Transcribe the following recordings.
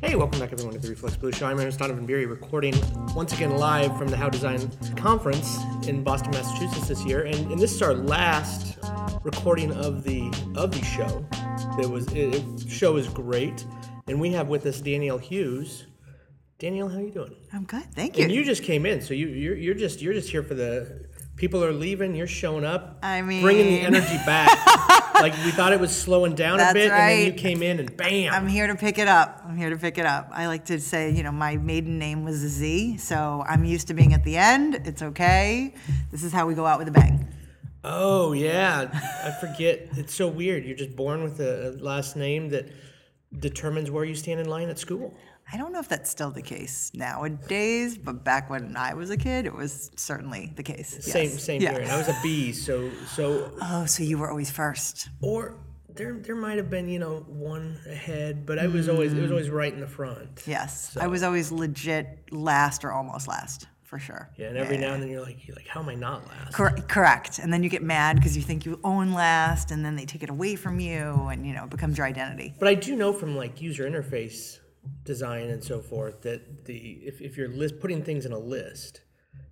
Hey, welcome back everyone to the Reflex Blue Show. I'm Ernest Donovan Beery, recording once again live from the How Design Conference in Boston, Massachusetts this year, and, and this is our last recording of the of the show. It was it, it- show is great, and we have with us Danielle Hughes. Danielle, how are you doing? I'm good, thank you. And you just came in, so you you're, you're just you're just here for the people are leaving. You're showing up. I bringing the energy back. like we thought it was slowing down a That's bit, and then you came in and bam. I'm here to pick it up. I'm here to pick it up. I like to say, you know, my maiden name was a Z, so I'm used to being at the end. It's okay. This is how we go out with a bang. Oh yeah, I forget. It's so weird. You're just born with a, a last name that determines where you stand in line at school. I don't know if that's still the case nowadays, but back when I was a kid, it was certainly the case. Same Yes. same Yeah. here. And I was a B, so so Oh, so you were always first. or there there might have been you know one ahead, but I was always it was mm. always right in the front. Yes, I was always legit last or almost last, for sure. Yeah, and every now and then you're like you're like how am I not last? Cor- correct. And then you get mad because you think you own last, and then they take it away from you, and you know it becomes your identity. But I do know from like user interface design and so forth that the if, if you're list putting things in a list,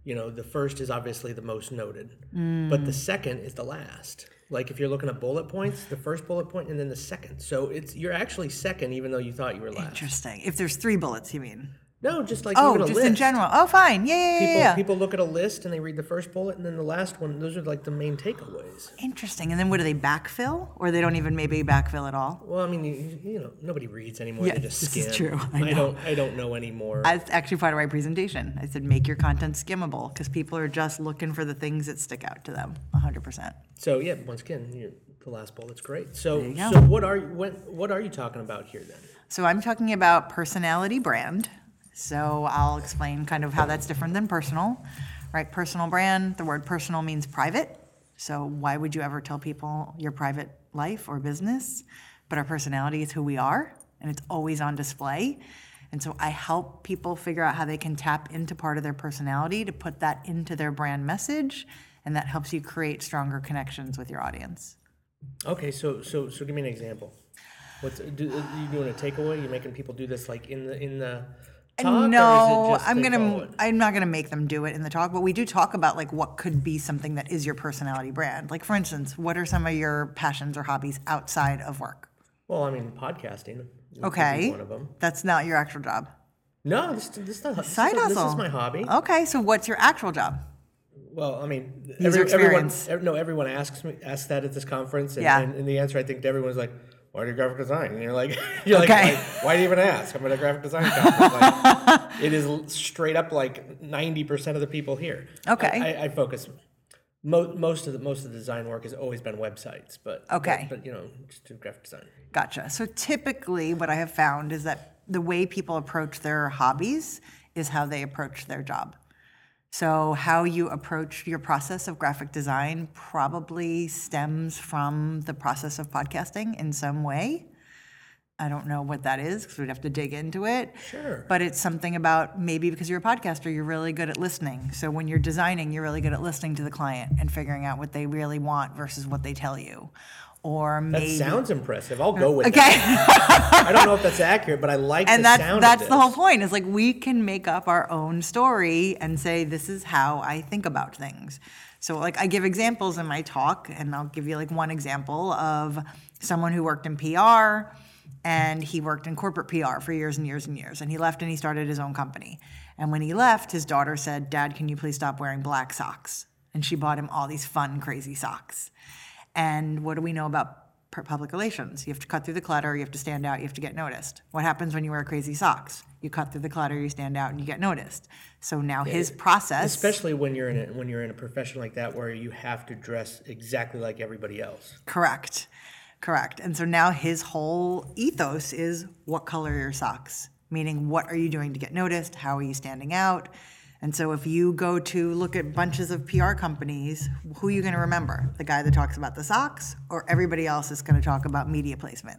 you know, the first is obviously the most noted, mm. but the second is the last. Like if you're looking at bullet points, the first bullet point and then the second. So it's you're actually second even though you thought you were last. Interesting. If there's three bullets, you mean? No, just like Oh, even a just list. in general. Oh, fine. Yeah, yeah, yeah, People yeah. people look at a list and they read the first bullet and then the last one. Those are like the main takeaways. Interesting. And then what do they backfill, or they don't even maybe backfill at all? Well, I mean, you, you know, nobody reads anymore. Yeah, they just this skim. is true. I know. don't. I don't know anymore. That's actually part of my presentation. I said make your content skimmable because people are just looking for the things that stick out to them. 100%. So yeah, once again, you the last bullet's great. So you go. so what are you what what are you talking about here then? So I'm talking about personality brand. So I'll explain kind of how that's different than personal, right? Personal brand, the word personal means private. So why would you ever tell people your private life or business? But our personality is who we are, and it's always on display. And so I help people figure out how they can tap into part of their personality to put that into their brand message, and that helps you create stronger connections with your audience. Okay, so so so give me an example. What's do, you doing a takeaway? You're making people do this like in the in the talk? or is it no, I'm gonna. I'm not gonna make them do it in the talk, but we do talk about like what could be something that is your personality brand. Like for instance, what are some of your passions or hobbies outside of work? Well, I mean, podcasting. would be Okay, one of them. that's not your actual job. No, this this is this Side is, hustle. This is my hobby. Okay, so what's your actual job? Well, I mean, User everyone, experience. ev- no, everyone asks me asks that at this conference, and, Yeah. and, and the answer I think to everyone is like, "Why do you graphic design?" And you're like, "You're like, why, why do you even ask?" I'm at a graphic design conference. Like, it is straight up like ninety percent of the people here. Okay. I, I, I focus. Mo- most of the most of the design work has always been websites, but Okay. but, but you know, just do graphic design. Gotcha. So typically, what I have found is that the way people approach their hobbies is how they approach their job. So, how you approach your process of graphic design probably stems from the process of podcasting in some way. I don't know what that is because we'd have to dig into it. Sure. But it's something about maybe because you're a podcaster, you're really good at listening. So when you're designing, you're really good at listening to the client and figuring out what they really want versus what they tell you. Or That sounds impressive. I'll go with Okay. that. I don't know if that's accurate, but I like and the that's sound. that's of the whole point is like we can make up our own story and say this is how i think about things so like i give examples in my talk and i'll give you like one example of someone who worked in pr and he worked in corporate pr for years and years and years and he left and he started his own company and when he left his daughter said dad can you please stop wearing black socks and she bought him all these fun crazy socks and what do we know about pu- public relations? You have to cut through the clutter, you have to stand out, you have to get noticed. What happens when you wear crazy socks? You cut through the clutter, you stand out, and you get noticed. So now his process. especially when you're in a, when you're in a profession like that where you have to dress exactly like everybody else. Correct. Correct. And so now his whole ethos is what color are your socks? Meaning, what are you doing to get noticed? How are you standing out? And so if you go to look at bunches of PR companies, who are you going to remember? The guy that talks about the socks, or everybody else is going to talk about media placement?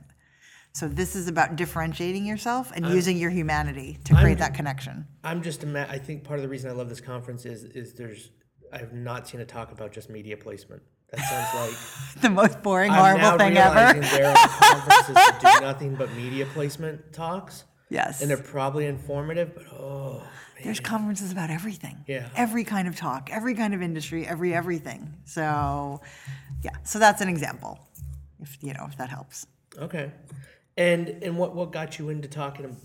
So this is about differentiating yourself and using your humanity to create that connection. I'm just ima- I think part of the reason I love this conference is is there's I've not seen a talk about just media placement. That sounds like The most boring, I'm now horrible thing realizing ever. there are conferences that do nothing but media placement talks. Yes. and they're probably informative, but oh, There's conferences about everything. Yeah. Every kind of talk, every kind of industry, every everything. So, yeah. So that's an example. If you know if that helps. okay. And and what what got you into talking?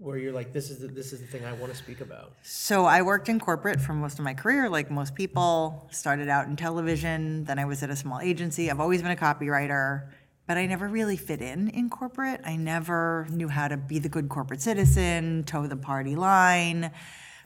Where you're like, this is the, this is the thing I want to speak about. So I worked in corporate for most of my career, like most people. Started out in television, then I was at a small agency. I've always been a copywriter, but I never really fit in in corporate. I never knew how to be the good corporate citizen, toe the party line.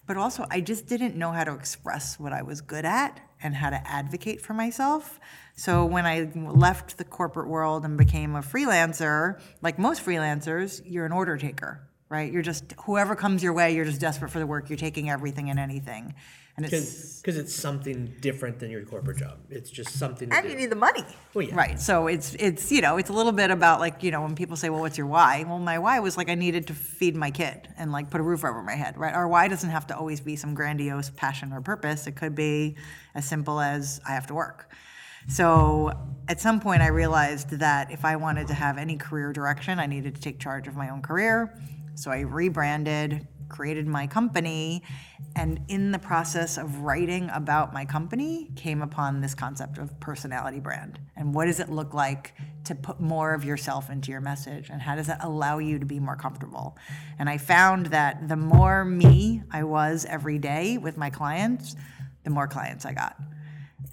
But also, I just didn't know how to express what I was good at and how to advocate for myself. So when I left the corporate world and became a freelancer, like most freelancers, you're an order taker right? You're just whoever comes your way, you're just desperate for the work. You're taking everything and anything, and it's Because it's something different than your corporate job. It's just something to and do. you need the money, Well, yeah. right? So it's it's you know it's a little bit about like you know when people say, well, what's your why? Well, my why was like I needed to feed my kid and like put a roof over my head, right? Our why doesn't have to always be some grandiose passion or purpose. It could be as simple as I have to work. So at some point, I realized that if I wanted to have any career direction, I needed to take charge of my own career. So I rebranded, created my company, and in the process of writing about my company, came upon this concept of personality brand. And what does it look like to put more of yourself into your message? And how does that allow you to be more comfortable? And I found that the more me I was every day with my clients, the more clients I got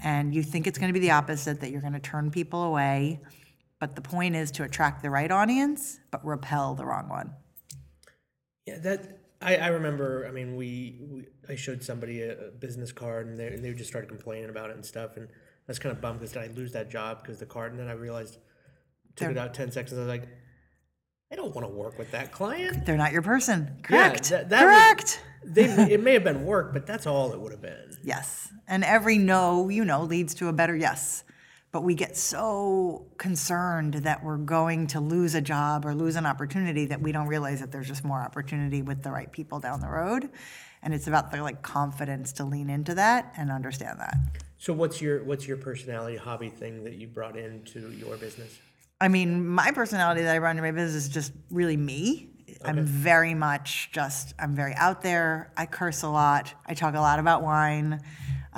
and you think it's going to be the opposite that you're going to turn people away but the point is to attract the right audience but repel the wrong one Yeah, that I, I remember. I mean, we, we I showed somebody a, a business card, and they, they just started complaining about it and stuff. And I was kind of bummed because I lose that job because the card? And then I realized, took it out ten seconds. I was like, I don't want to work with that client. they're not your person correct that- that was- correct They it may have been work, but that's all it would have been. yes and every no you know leads to a better yes but we get so concerned that we're going to lose a job or lose an opportunity that we don't realize that there's just more opportunity with the right people down the road and it's about the like confidence to lean into that and understand that So what's your what's your personality hobby thing that you brought into your business? I mean, my personality that I run in my business is just really me. I'm very much just, I'm very out there. I curse a lot. I talk a lot about wine.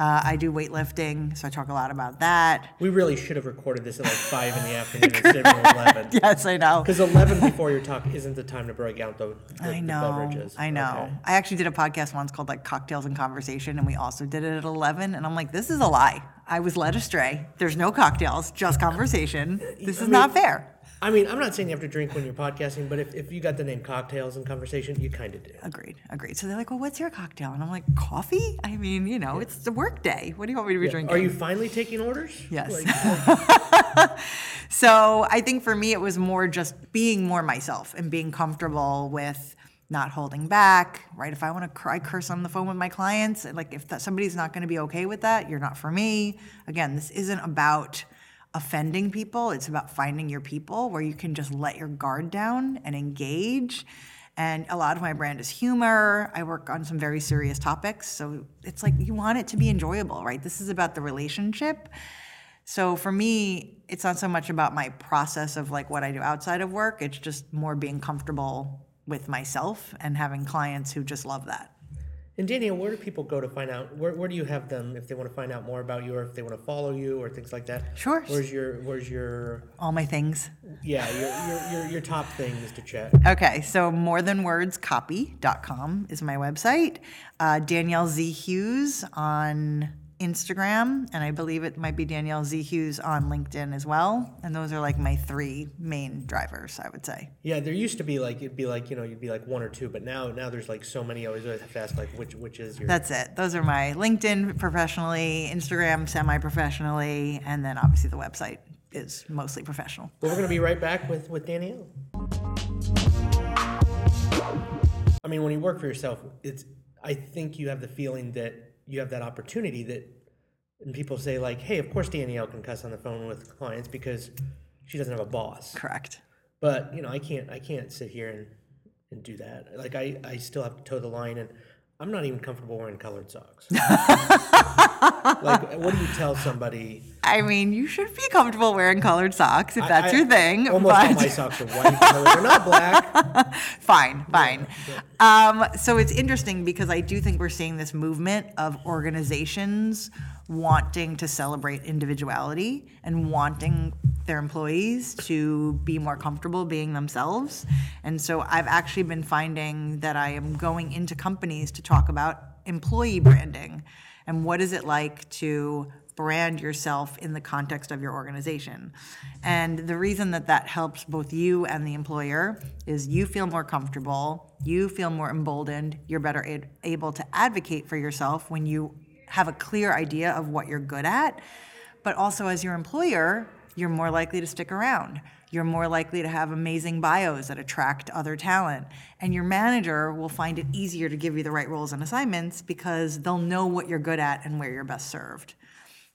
Uh, I do weightlifting, so I talk a lot about that. We really should have recorded this at like five in the afternoon instead of eleven. Yes, I know. Because eleven before your talk isn't the time to break out the, the, I the know. beverages. I know. Okay. I actually did a podcast once called like Cocktails and Conversation, and we also did it at 11. And I'm like, this is a lie. I was led astray. There's no cocktails, just conversation. This is mean- not fair. I mean, I'm not saying you have to drink when you're podcasting, but if, if you got the name cocktails and conversation, you kind of do. Agreed. Agreed. So they're like, well, what's your cocktail? And I'm like, coffee? I mean, you know, it's the work day. What do you want me to be drinking? Are you finally taking orders? Yes. Like, So I think for me, it was more just being more myself and being comfortable with not holding back, right? If I want to cry, curse on the phone with my clients, like if that, somebody's not going to be okay with that, you're not for me. Again, this isn't about offending people. It's about finding your people where you can just let your guard down and engage. And a lot of my brand is humor. I work on some very serious topics. So it's like you want it to be enjoyable, right? This is about the relationship. So for me, it's not so much about my process of like what I do outside of work. It's just more being comfortable with myself and having clients who just love that. And Danielle, where do people go to find out? Where, where do you have them if they want to find out more about you, or if they want to follow you, or things like that? Sure. Where's your Where's your All my things. yeah your your your, your top things to check? Okay, so morethanwordscopy.com is my website. Uh, Danielle Z. Hughes on Instagram, and I believe it might be Danielle Z. Hughes on LinkedIn as well. And those are like my three main drivers, I would say. Yeah, there used to be like it'd be like you know you'd be like one or two, but now now there's like so many. I always have to ask like which which is your That's it. Those are my LinkedIn professionally, Instagram semi professionally, and then obviously the website is mostly professional. Well, we're going to be right back with, with Danielle. I mean, when you work for yourself, it's, I think you have the feeling that you have that opportunity that, and people say, like, hey, of course Danielle can cuss on the phone with clients because she doesn't have a boss. Correct. But, you know, I can't, I can't sit here and, and do that. Like, I, I still have to toe the line. And I'm not even comfortable wearing colored socks. like, what do you tell somebody? I mean, you should be comfortable wearing colored socks if that's I- your thing. Almost all but my socks are white. They're not black. fine, fine. Um, so it's interesting because I do think we're seeing this movement of organizations wanting to celebrate individuality and wanting their employees to be more comfortable being themselves. And so I've actually been finding that I am going into companies to talk about employee branding and what is it like to brand yourself in the context of your organization. And the reason that that helps both you and the employer is you feel more comfortable, you feel more emboldened, you're better a- able to advocate for yourself when you have a clear idea of what you're good at. But also, as your employer, you're more likely to stick around. You're more likely to have amazing bios that attract other talent. And your manager will find it easier to give you the right roles and assignments because they'll know what you're good at and where you're best served.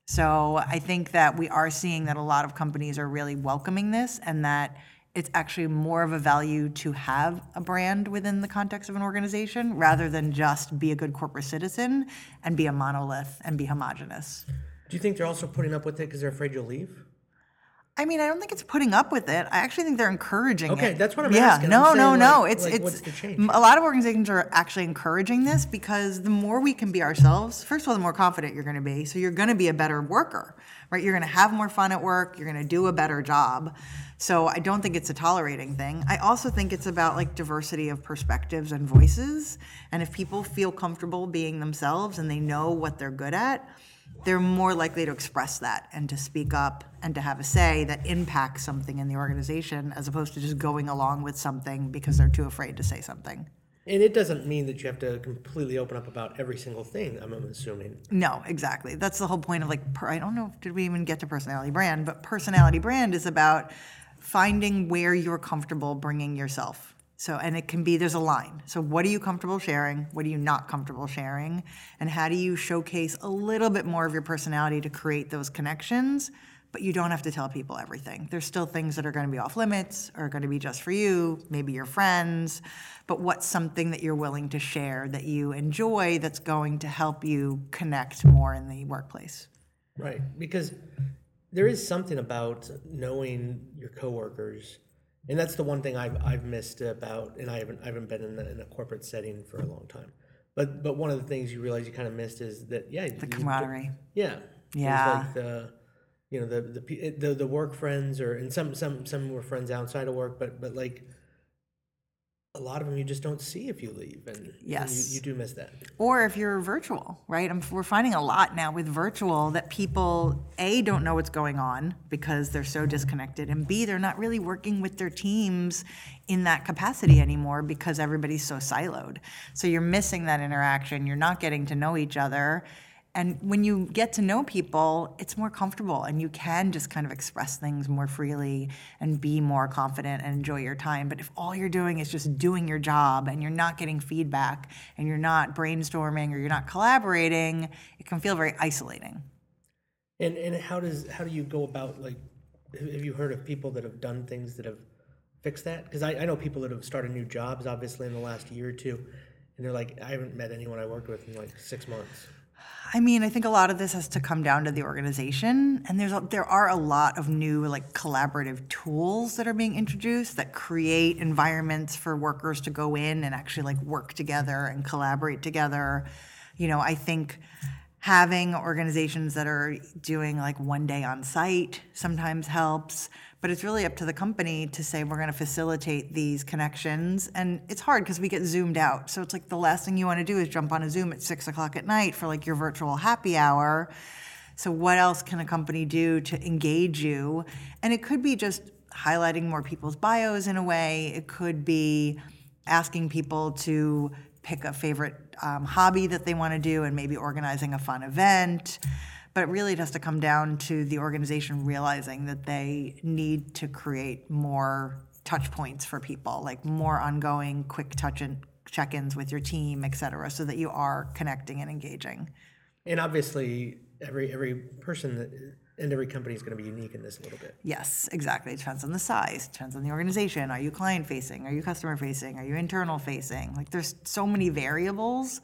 So I think that we are seeing that a lot of companies are really welcoming this and that it's actually more of a value to have a brand within the context of an organization rather than just be a good corporate citizen and be a monolith and be homogenous. Do you think they're also putting up with it because they're afraid you'll leave? I mean, I don't think it's putting up with it. I actually think they're encouraging Okay, it. that's what I'm yeah, asking. no, I'm no, saying, no. like- It's like, it's what's the change? m- a lot of organizations are actually encouraging this because the more we can be ourselves, first of all, the more confident you're going to be. So you're going to be a better worker, right? You're going to have more fun at work. You're going to do a better job. So I don't think it's a tolerating thing. I also think it's about like diversity of perspectives and voices. And if people feel comfortable being themselves and they know what they're good at, they're more likely to express that and to speak up and to have a say that impacts something in the organization as opposed to just going along with something because they're too afraid to say something. And it doesn't mean that you have to completely open up about every single thing. I'm assuming. No, exactly. That's the whole point of like, per, I don't know, did we even get to personality brand? But personality brand is about finding where you're comfortable bringing yourself. So, and it can be, there's a line. So, what are you comfortable sharing? What are you not comfortable sharing? And how do you showcase a little bit more of your personality to create those connections? But you don't have to tell people everything. There's still things that are going to be off limits or going to be just for you, maybe your friends. But what's something that you're willing to share that you enjoy that's going to help you connect more in the workplace? Right, because there is something about knowing your coworkers, and that's the one thing I've I've missed about, and I haven't I haven't been in a, in a corporate setting for a long time. But but one of the things you realize you kind of missed is that yeah, The camaraderie. Yeah. Yeah. like the, you know, the the pe- the the work friends, or and some some some were friends outside of work, but but like. A lot of them you just don't see if you leave, and, Yes. you, you do miss that. Or if you're virtual, right? I'm, we're finding a lot now with virtual that people, A, don't know what's going on because they're so disconnected, and B, they're not really working with their teams in that capacity anymore because everybody's so siloed. So you're missing that interaction, you're not getting to know each other. And when you get to know people, it's more comfortable and you can just kind of express things more freely and be more confident and enjoy your time. But if all you're doing is just doing your job and you're not getting feedback and you're not brainstorming or you're not collaborating, it can feel very isolating. And and how does how do you go about like have you heard of people that have done things that have fixed that? Because I, I know people that have started new jobs obviously in the last year or two, and they're like, I haven't met anyone I worked with in like six months. I mean, I think a lot of this has to come down to the organization, and there's a, there are a lot of new like collaborative tools that are being introduced that create environments for workers to go in and actually like work together and collaborate together. You know, I think having organizations that are doing like one day on site sometimes helps but it's really up to the company to say we're going to facilitate these connections. And it's hard because we get zoomed out. So it's like the last thing you want to do is jump on a zoom at six o'clock at night for like your virtual happy hour. So what else can a company do to engage you? And it could be just highlighting more people's bios in a way. It could be asking people to pick a favorite um, hobby that they want to do and maybe organizing a fun event. But it really has to come down to the organization realizing that they need to create more touch points for people, like more ongoing quick touch and check-ins with your team, et cetera, so that you are connecting and engaging. And obviously, every every person that and every company is going to be unique in this a little bit. Yes, exactly. It depends on the size, depends on the organization. Are you client facing? Are you customer facing? Are you internal facing? Like there's so many variables.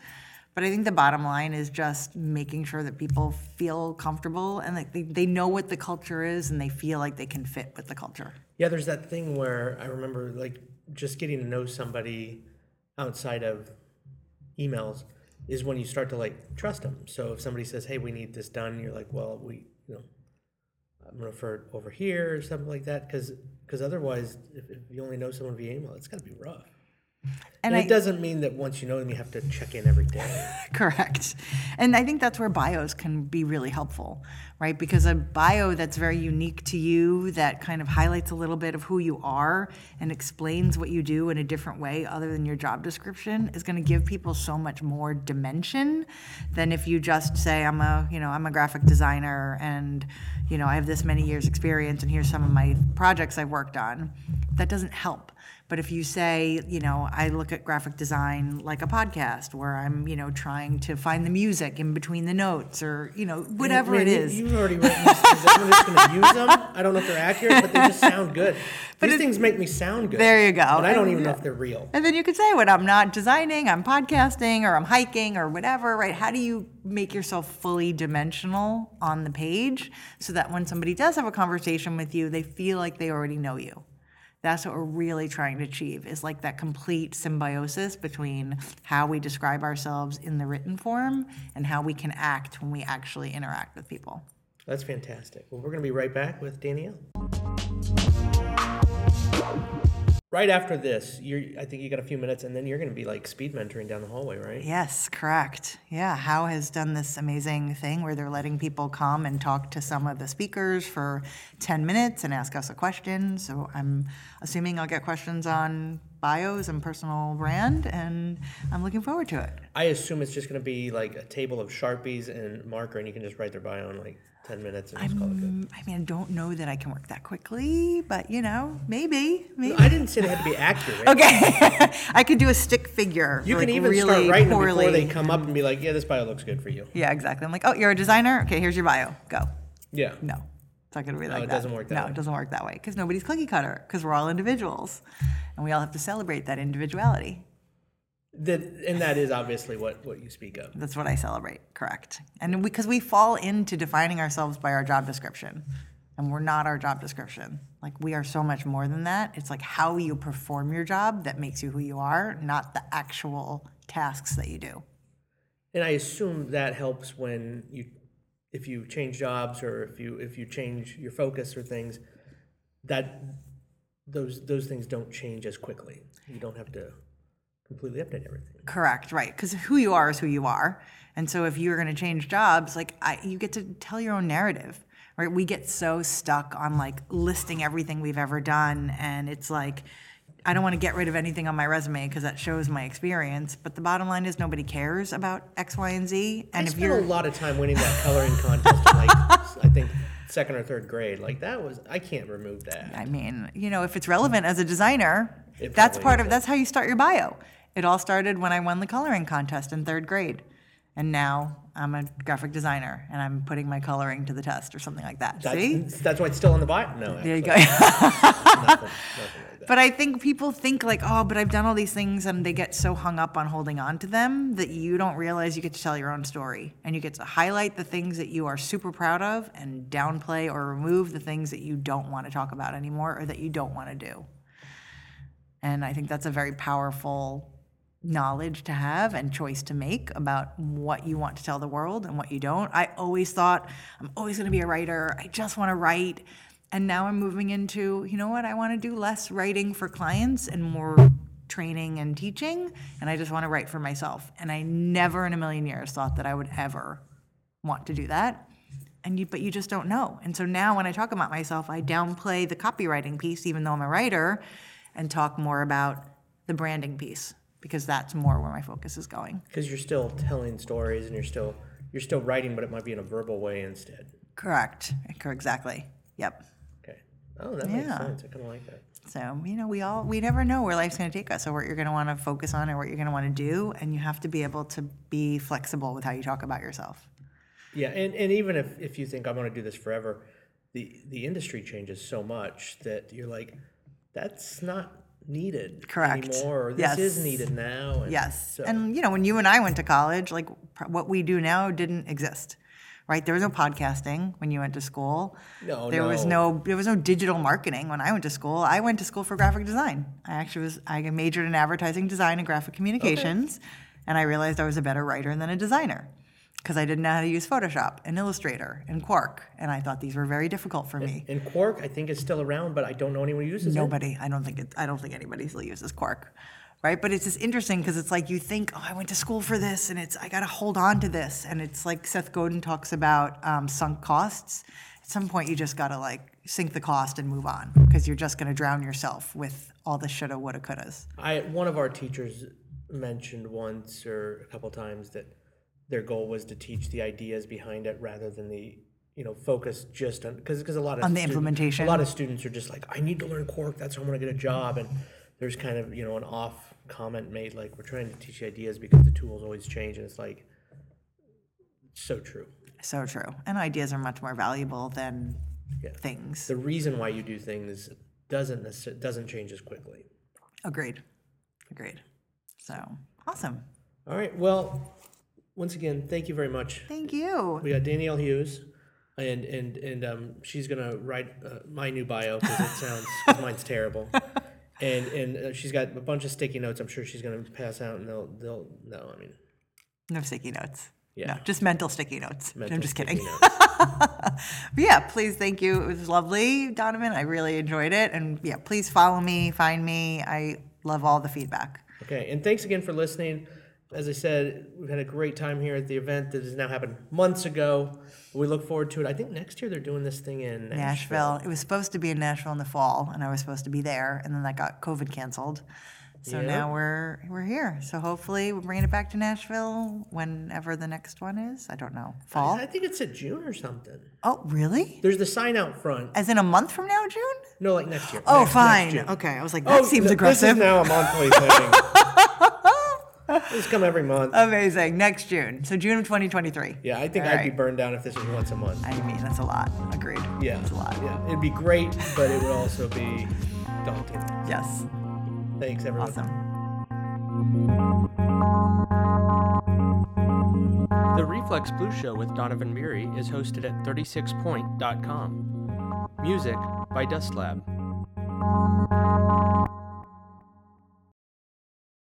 But I think the bottom line is just making sure that people feel comfortable and that they, they know what the culture is and they feel like they can fit with the culture. Yeah, there's that thing where I remember like just getting to know somebody outside of emails is when you start to like trust them. So if somebody says, "Hey, we need this done," you're like, "Well, we, you know, I'm gonna refer it over here or something like that," because because otherwise, if, if you only know someone via email, it's gotta be rough. And, And I, it doesn't mean that once you know them, you have to check in every day. Correct. And I think that's where bios can be really helpful, right? Because a bio that's very unique to you, that kind of highlights a little bit of who you are and explains what you do in a different way other than your job description is going to give people so much more dimension than if you just say I'm a, you know, I'm a graphic designer and, you know, I have this many years experience and here's some of my projects I've worked on. That doesn't help. But if you say, you know, I look at graphic design like a podcast where I'm, you know, trying to find the music in between the notes or, you know, whatever it you- You've already written these things. I'm just gonna use them. I don't know if they're accurate, but they just sound good. These it- things make me sound good. There you go. And I don't even know if they're real. And then you could say when I'm not designing, I'm podcasting or I'm hiking or whatever, right? How do you make yourself fully dimensional on the page so that when somebody does have a conversation with you, they feel like they already know you? That's what we're really trying to achieve is like that complete symbiosis between how we describe ourselves in the written form and how we can act when we actually interact with people. That's fantastic. Well, we're going to be right back with Danielle. Right after this, you're, I think you got a few minutes, and then you're going to be like speed mentoring down the hallway, right? Yes, correct. Yeah, How has done this amazing thing where they're letting people come and talk to some of the speakers for 10 minutes and ask us a question. So I'm assuming I'll get questions on bios and personal brand, and I'm looking forward to it. I assume it's just going to be like a table of Sharpies and marker, and you can just write their bio in like 10 minutes and just call it good. Mm, I mean, I don't know that I can work that quickly, but you know, maybe, maybe. I didn't say they had to be accurate. Okay, I could do a stick figure. You like, can even really start writing them poorly. before they come up and be like, yeah, this bio looks good for you. Yeah, exactly. I'm like, oh, you're a designer. Okay, here's your bio. Go. Yeah. No, it's not going to be like it that. doesn't work that no, way. it doesn't work that way because nobody's cookie cutter because we're all individuals, and we all have to celebrate that individuality. That, and that is obviously what, what you speak of. That's what I celebrate. Correct. And because we, fall into defining ourselves by our job description, and we're not our job description. Like we are so much more than that. It's like how you perform your job that makes you who you are, not the actual tasks that you do. And I assume that helps when you, if you change jobs or if you if you change your focus or things, that those those things don't change as quickly. You don't have to completely update everything. Correct, right? Because who you are is who you are, and so if you're going to change jobs, like I, you get to tell your own narrative, right? We get so stuck on like listing everything we've ever done, and it's like I don't want to get rid of anything on my resume because that shows my experience. But the bottom line is nobody cares about X, Y, and Z. And I if spent you're a lot of time winning that coloring contest in like I think second or third grade. Like that was I can't remove that. I mean, you know, if it's relevant as a designer, It that's part of that's how you start your bio. It all started when I won the coloring contest in third grade. And now I'm a graphic designer and I'm putting my coloring to the test or something like that. That's, See? that's why it's still in the bio. No, There you go. nothing, nothing like but I think people think like, oh, but I've done all these things and they get so hung up on holding on to them that you don't realize you get to tell your own story. And you get to highlight the things that you are super proud of and downplay or remove the things that you don't want to talk about anymore or that you don't want to do. And I think that's a very powerful knowledge to have and choice to make about what you want to tell the world and what you don't. I always thought I'm always going to be a writer. I just want to write. And now I'm moving into, you know what? I want to do less writing for clients and more training and teaching and I just want to write for myself. And I never in a million years thought that I would ever want to do that. And you, but you just don't know. And so now when I talk about myself, I downplay the copywriting piece, even though I'm a writer, and talk more about the branding piece because that's more where my focus is going. because you're still telling stories and you're still you're still writing, but it might be in a verbal way instead. Correct. Exactly. Yep. Okay. Oh, that makes Yeah. sense. I kind of like that. So, you know, we all, we never know where life's going to take us or what you're going to want to focus on or what you're going to want to do. And you have to be able to be flexible with how you talk about yourself. Yeah, and, and even if, if you think I'm going to do this forever, the the industry changes so much that you're like, that's not needed Correct. anymore, or this Yes. is needed now. And Yes. so- And, you know, when you and I went to college, like pr- what we do now didn't exist, right? There was no mm-hmm. podcasting when you went to school. No, There was no. no, there was no digital marketing when I went to school. I went to school for graphic design. I actually was, I majored in advertising design and graphic communications. And I realized I was a better writer than a designer because I didn't know how to use Photoshop and Illustrator and Quark. And I thought these were very difficult for me. and Quark, I think, is still around, but I don't know anyone who uses it. Nobody. I don't think it. I don't think anybody still uses Quark, right? But it's just interesting because it's like you think, oh, I went to school for this, and it's I got to hold on to this, and it's like Seth Godin talks about um, sunk costs. At some point, you just got to like sink the cost and move on because you're just going to drown yourself with all the shoulda, woulda, couldas. I one of our teachers mentioned once or a couple times that their goal was to teach the ideas behind it rather than the you know focus just on because because a lot of On the student- implementation. A lot of students are just like I need to learn Quark. That's how I'm going to get a job. And there's kind of you know an off comment made like we're trying to teach you ideas because the tools always change and it's like so true. So true. And ideas are much more valuable than Yeah. things. The reason why you do things doesn't necess- doesn't change as quickly. Agreed. Agreed. So awesome. All right. Well, once again, thank you very much. Thank you. We got Danielle Hughes, and and and um, she's gonna write uh, my new bio because it sounds mine's terrible. And and uh, she's got a bunch of sticky notes. I'm sure she's gonna pass out, and they'll they'll no. I mean, No sticky notes. Yeah. No, just mental sticky notes. mental I'm just kidding. But yeah, please, thank you. It was lovely, Donovan. I really enjoyed it. And yeah, please follow me, find me. I love all the feedback. Okay, and thanks again for listening. As I said, we've had a great time here at the event that has now happened months ago. We look forward to it. I think next year they're doing this thing in Nashville. Nashville. It was supposed to be in Nashville in the fall, and I was supposed to be there, and then that got COVID canceled. So Yeah. now we're we're here. So hopefully we're bringing it back to Nashville whenever the next one is. I don't know. Fall? I think it's at June or something. Oh, really? There's the sign out front. As in a month from now, June? No, like next year. Oh, Next- next fine. June. Okay, I was like, oh, that Oh, seems no, aggressive. This is now a monthly thing. Just come every month. Amazing. Next June. So June of 2023. Yeah, I think All I'd right. be burned down if this was once a month. I mean, that's a lot. Agreed. Yeah, That's a lot. Yeah, it'd be great, but it would also be daunting. Yes. Thanks, everyone. Awesome. The Reflex Blue Show with Donovan Beery is hosted at 36point.com. Music by Dust Lab.